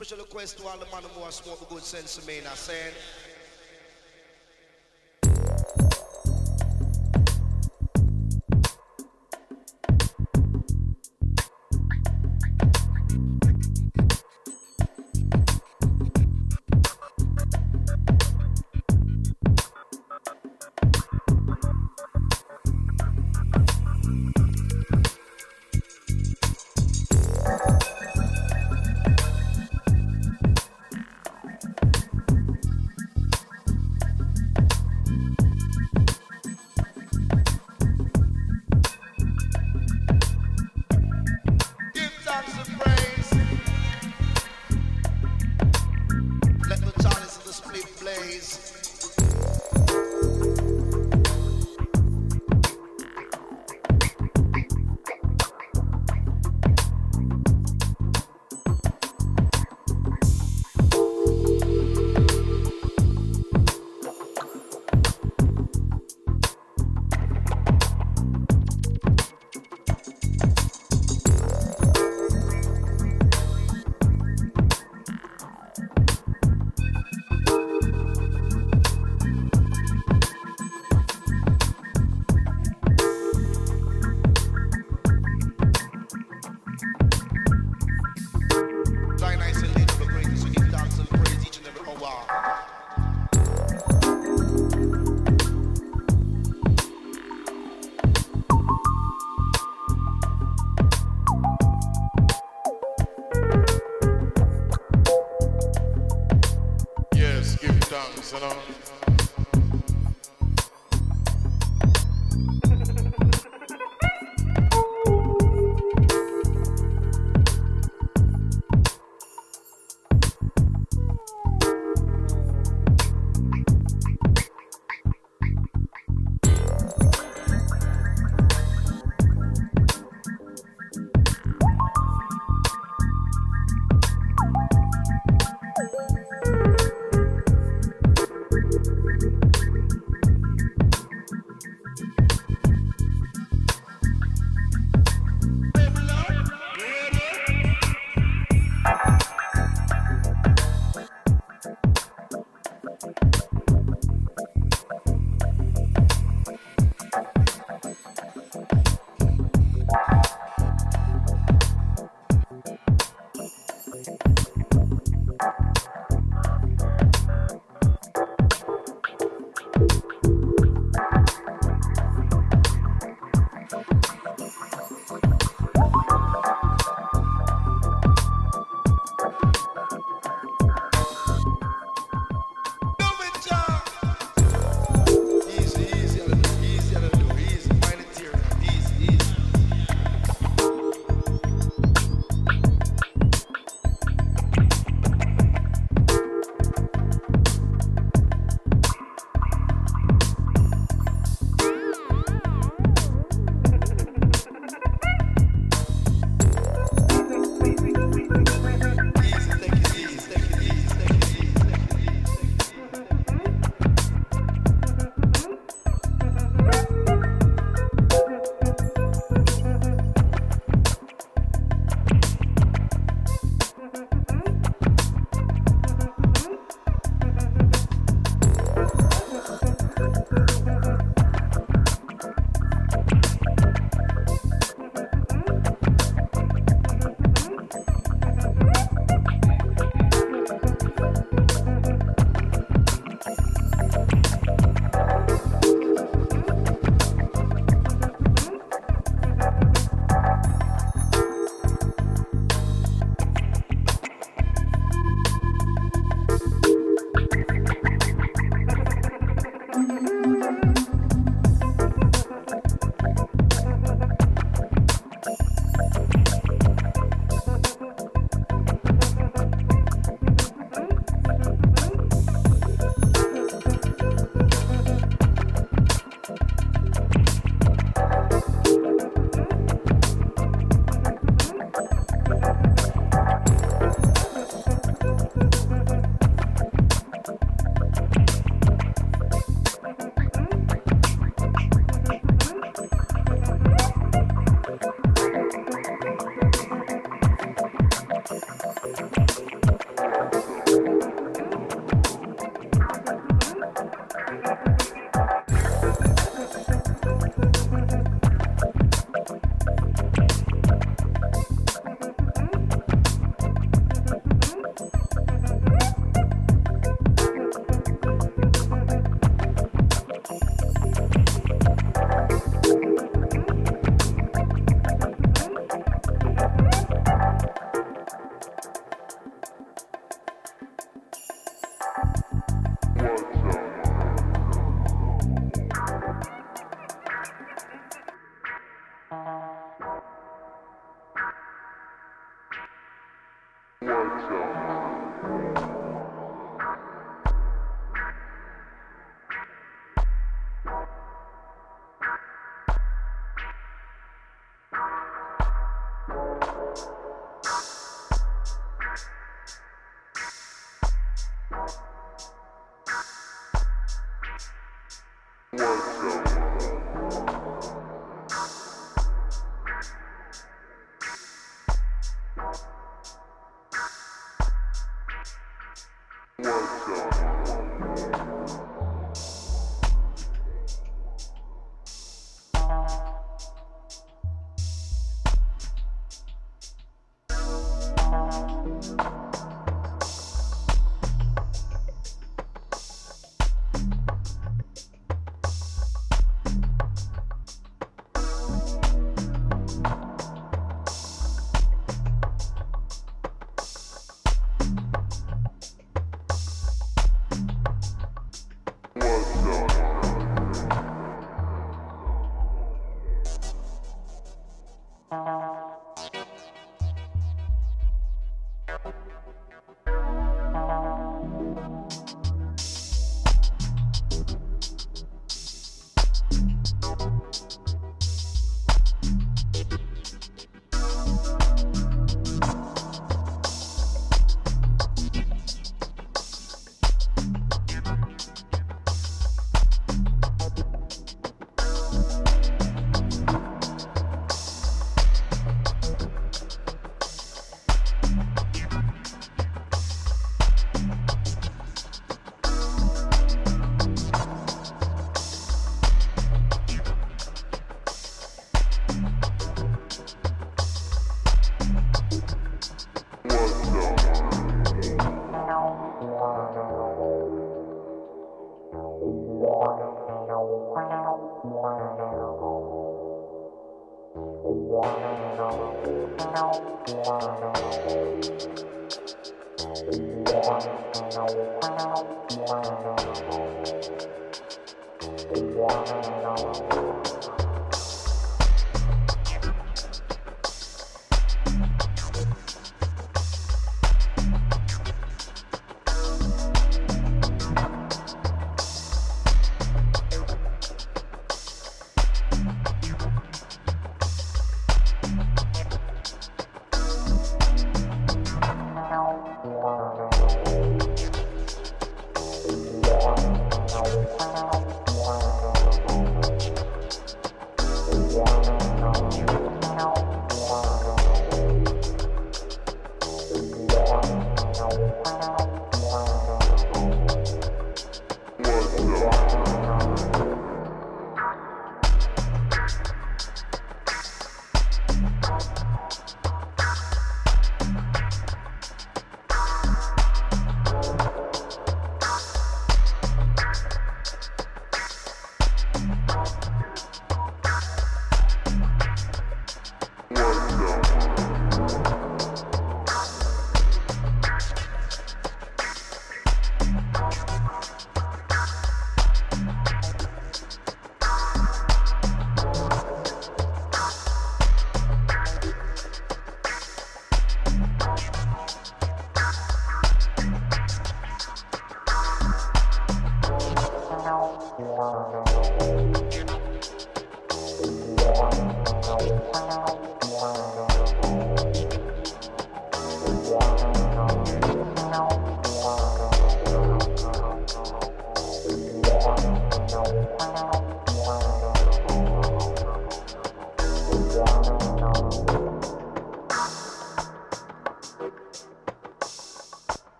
Special request to all the man who want smoke good sense to me, I saying. Thanks, uh,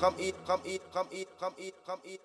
come eat, come eat, come eat, come eat, come eat.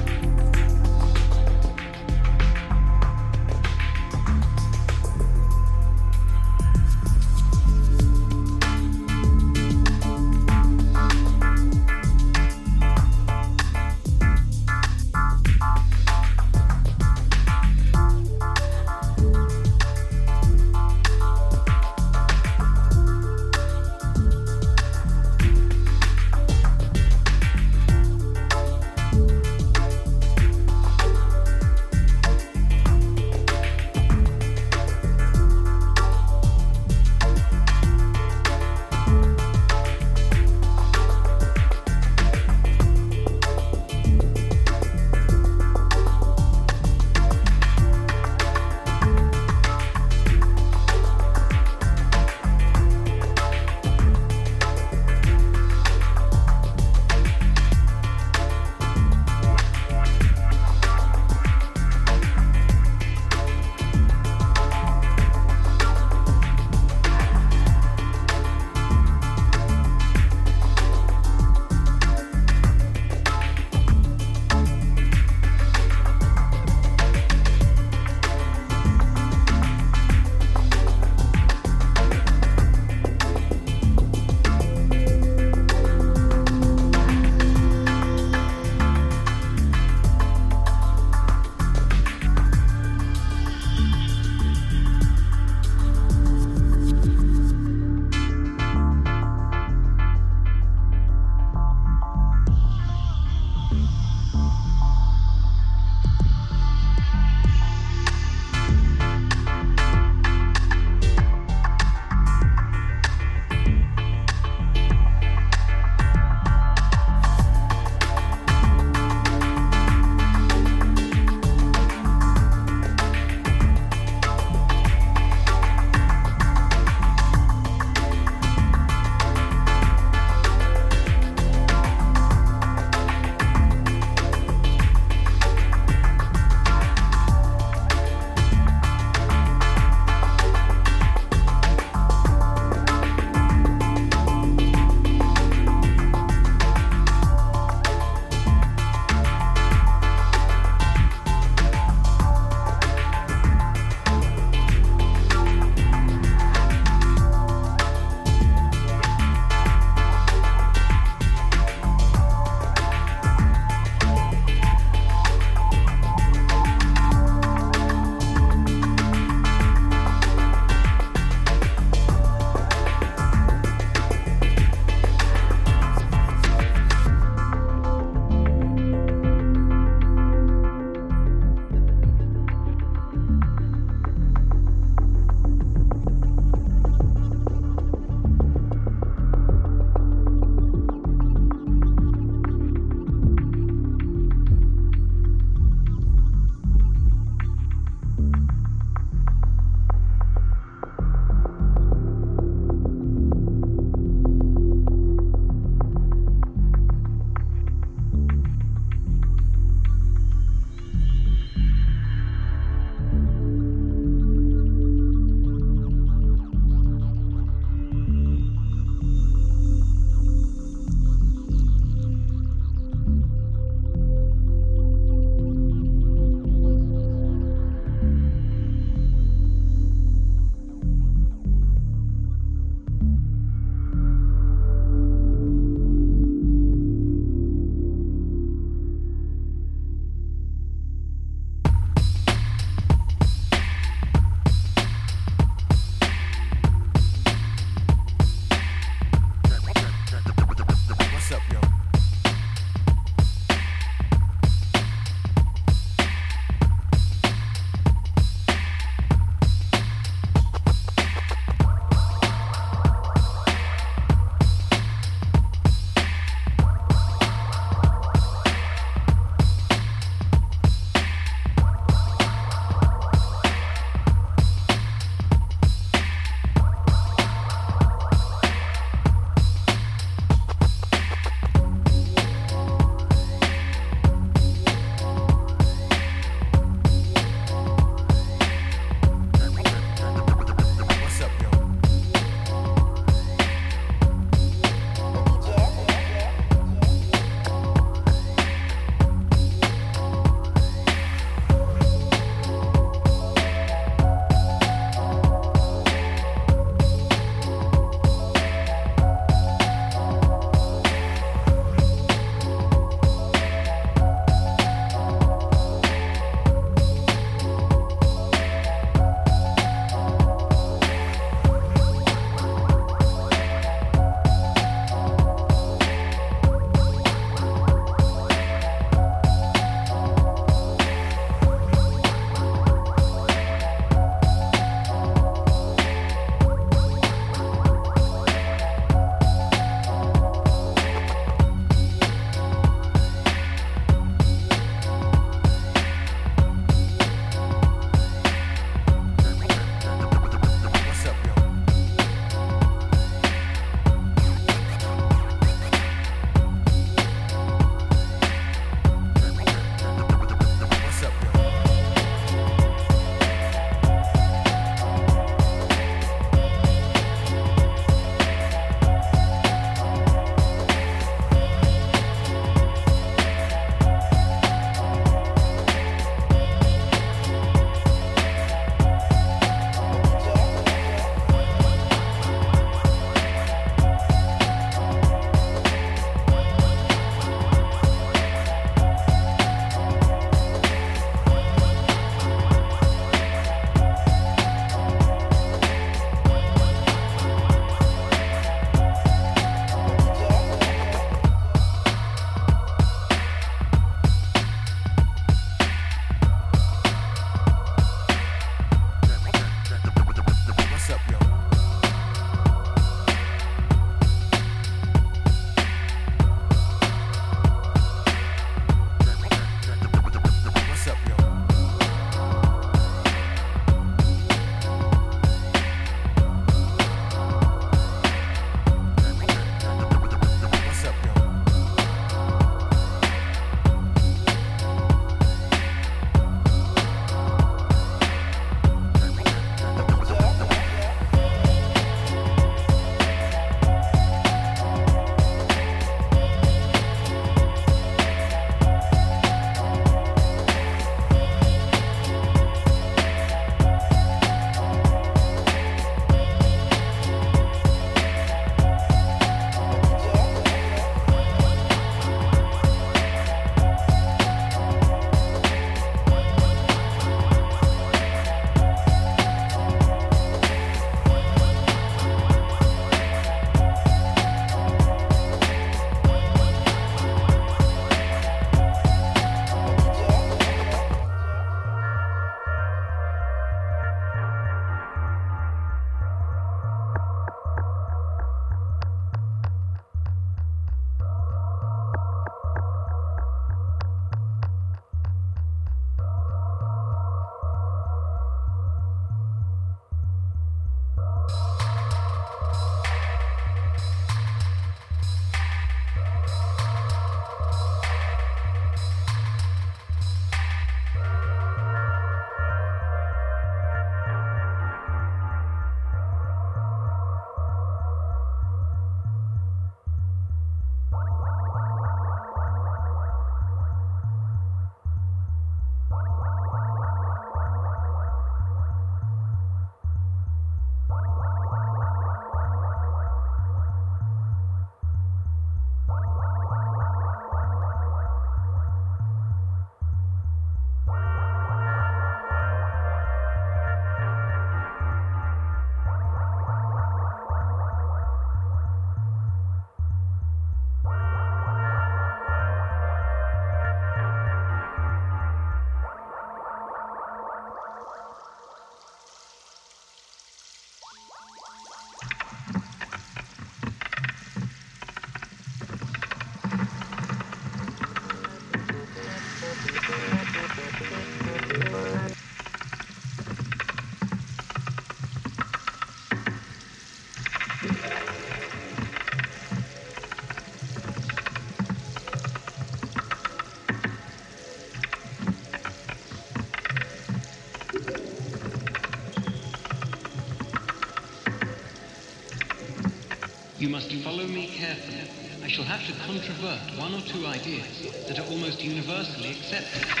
Must follow me carefully. I shall have to controvert one or two ideas that are almost universally accepted.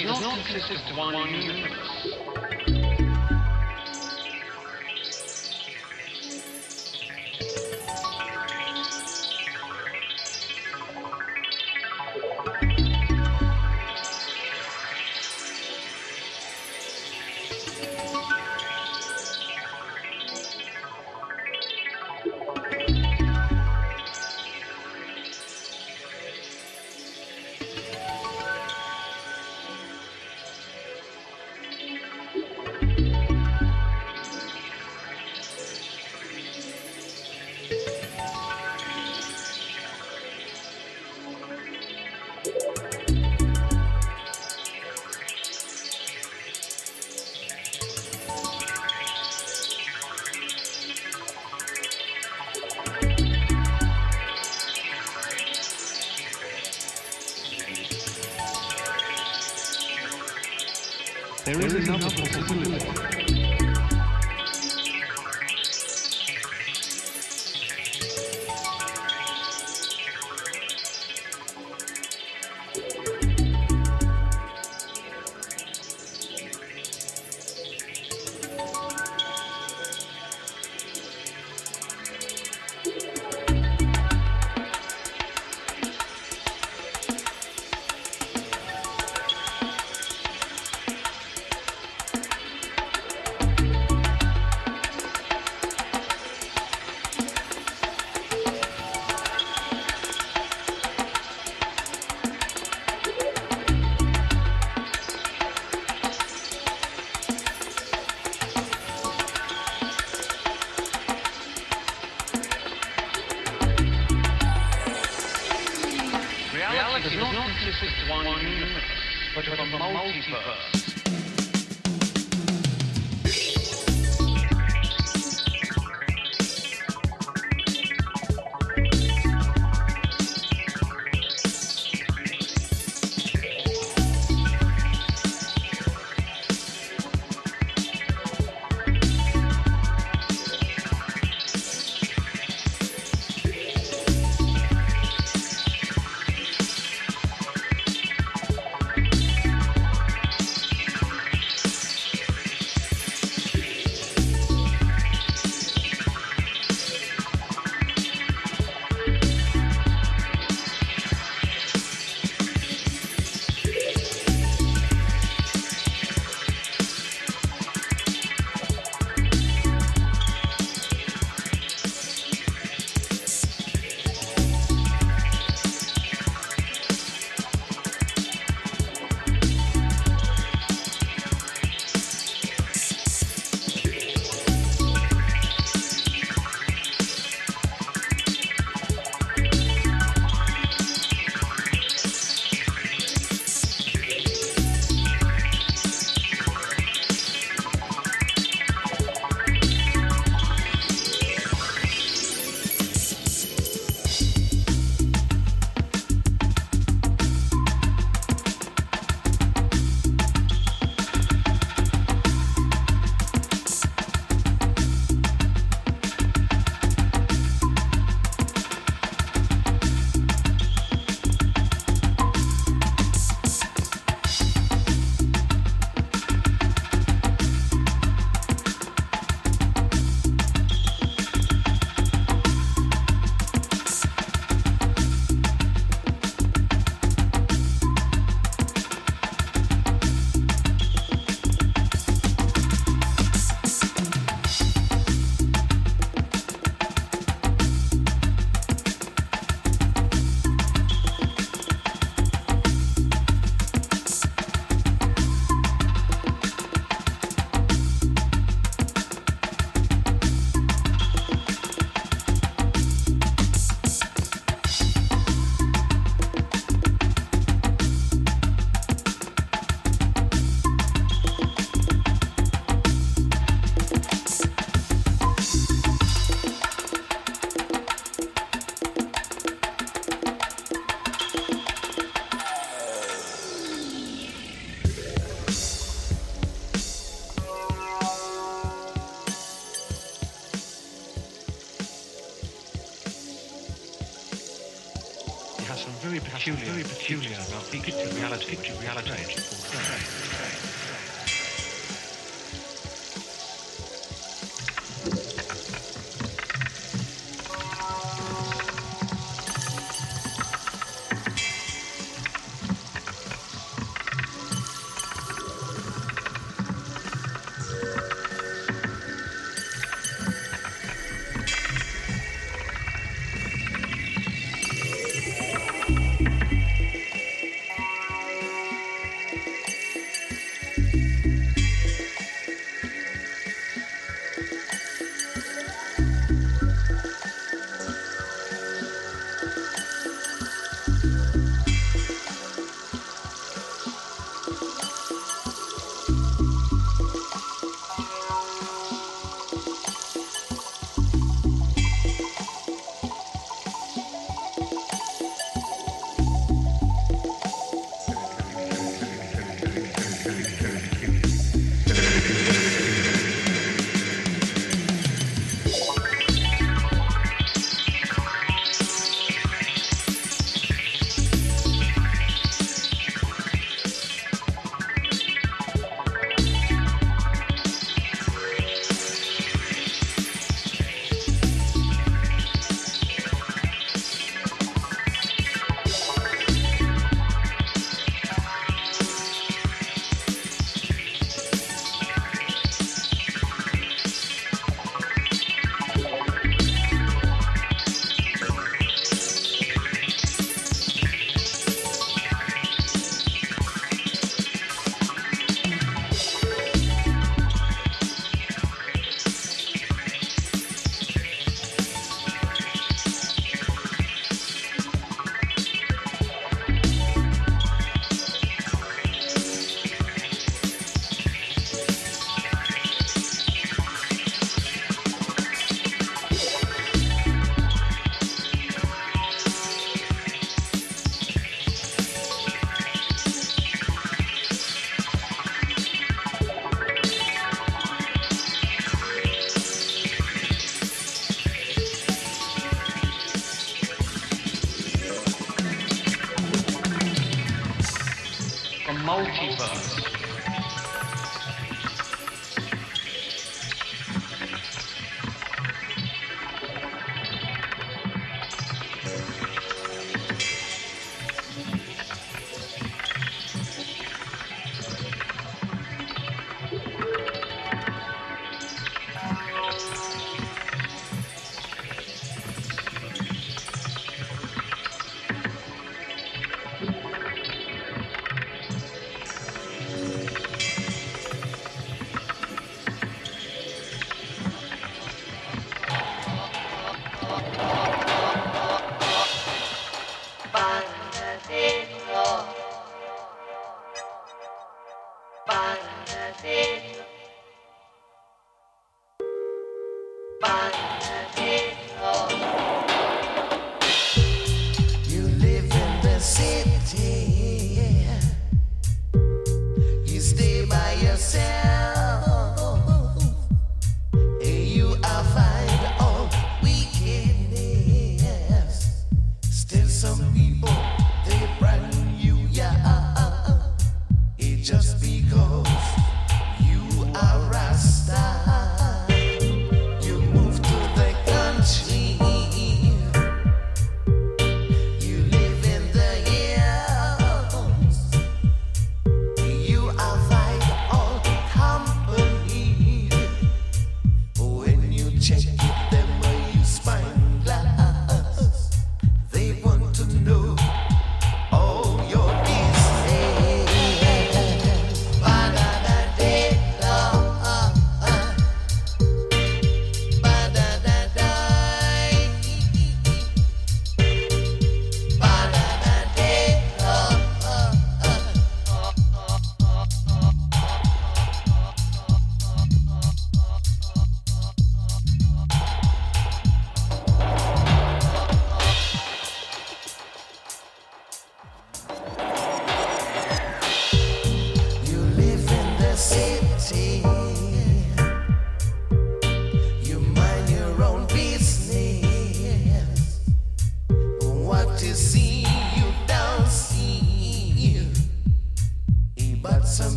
Does not consist of one universe. Picture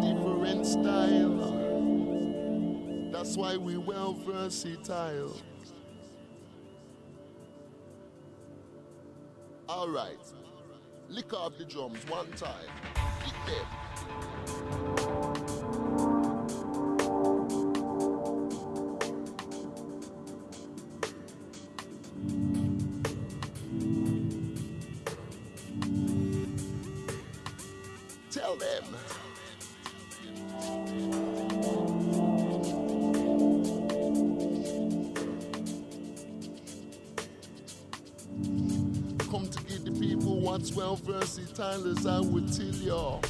different style. That's why we well versatile. Alright. Lick up the drums one time. Kick them. Would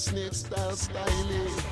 snake style styling.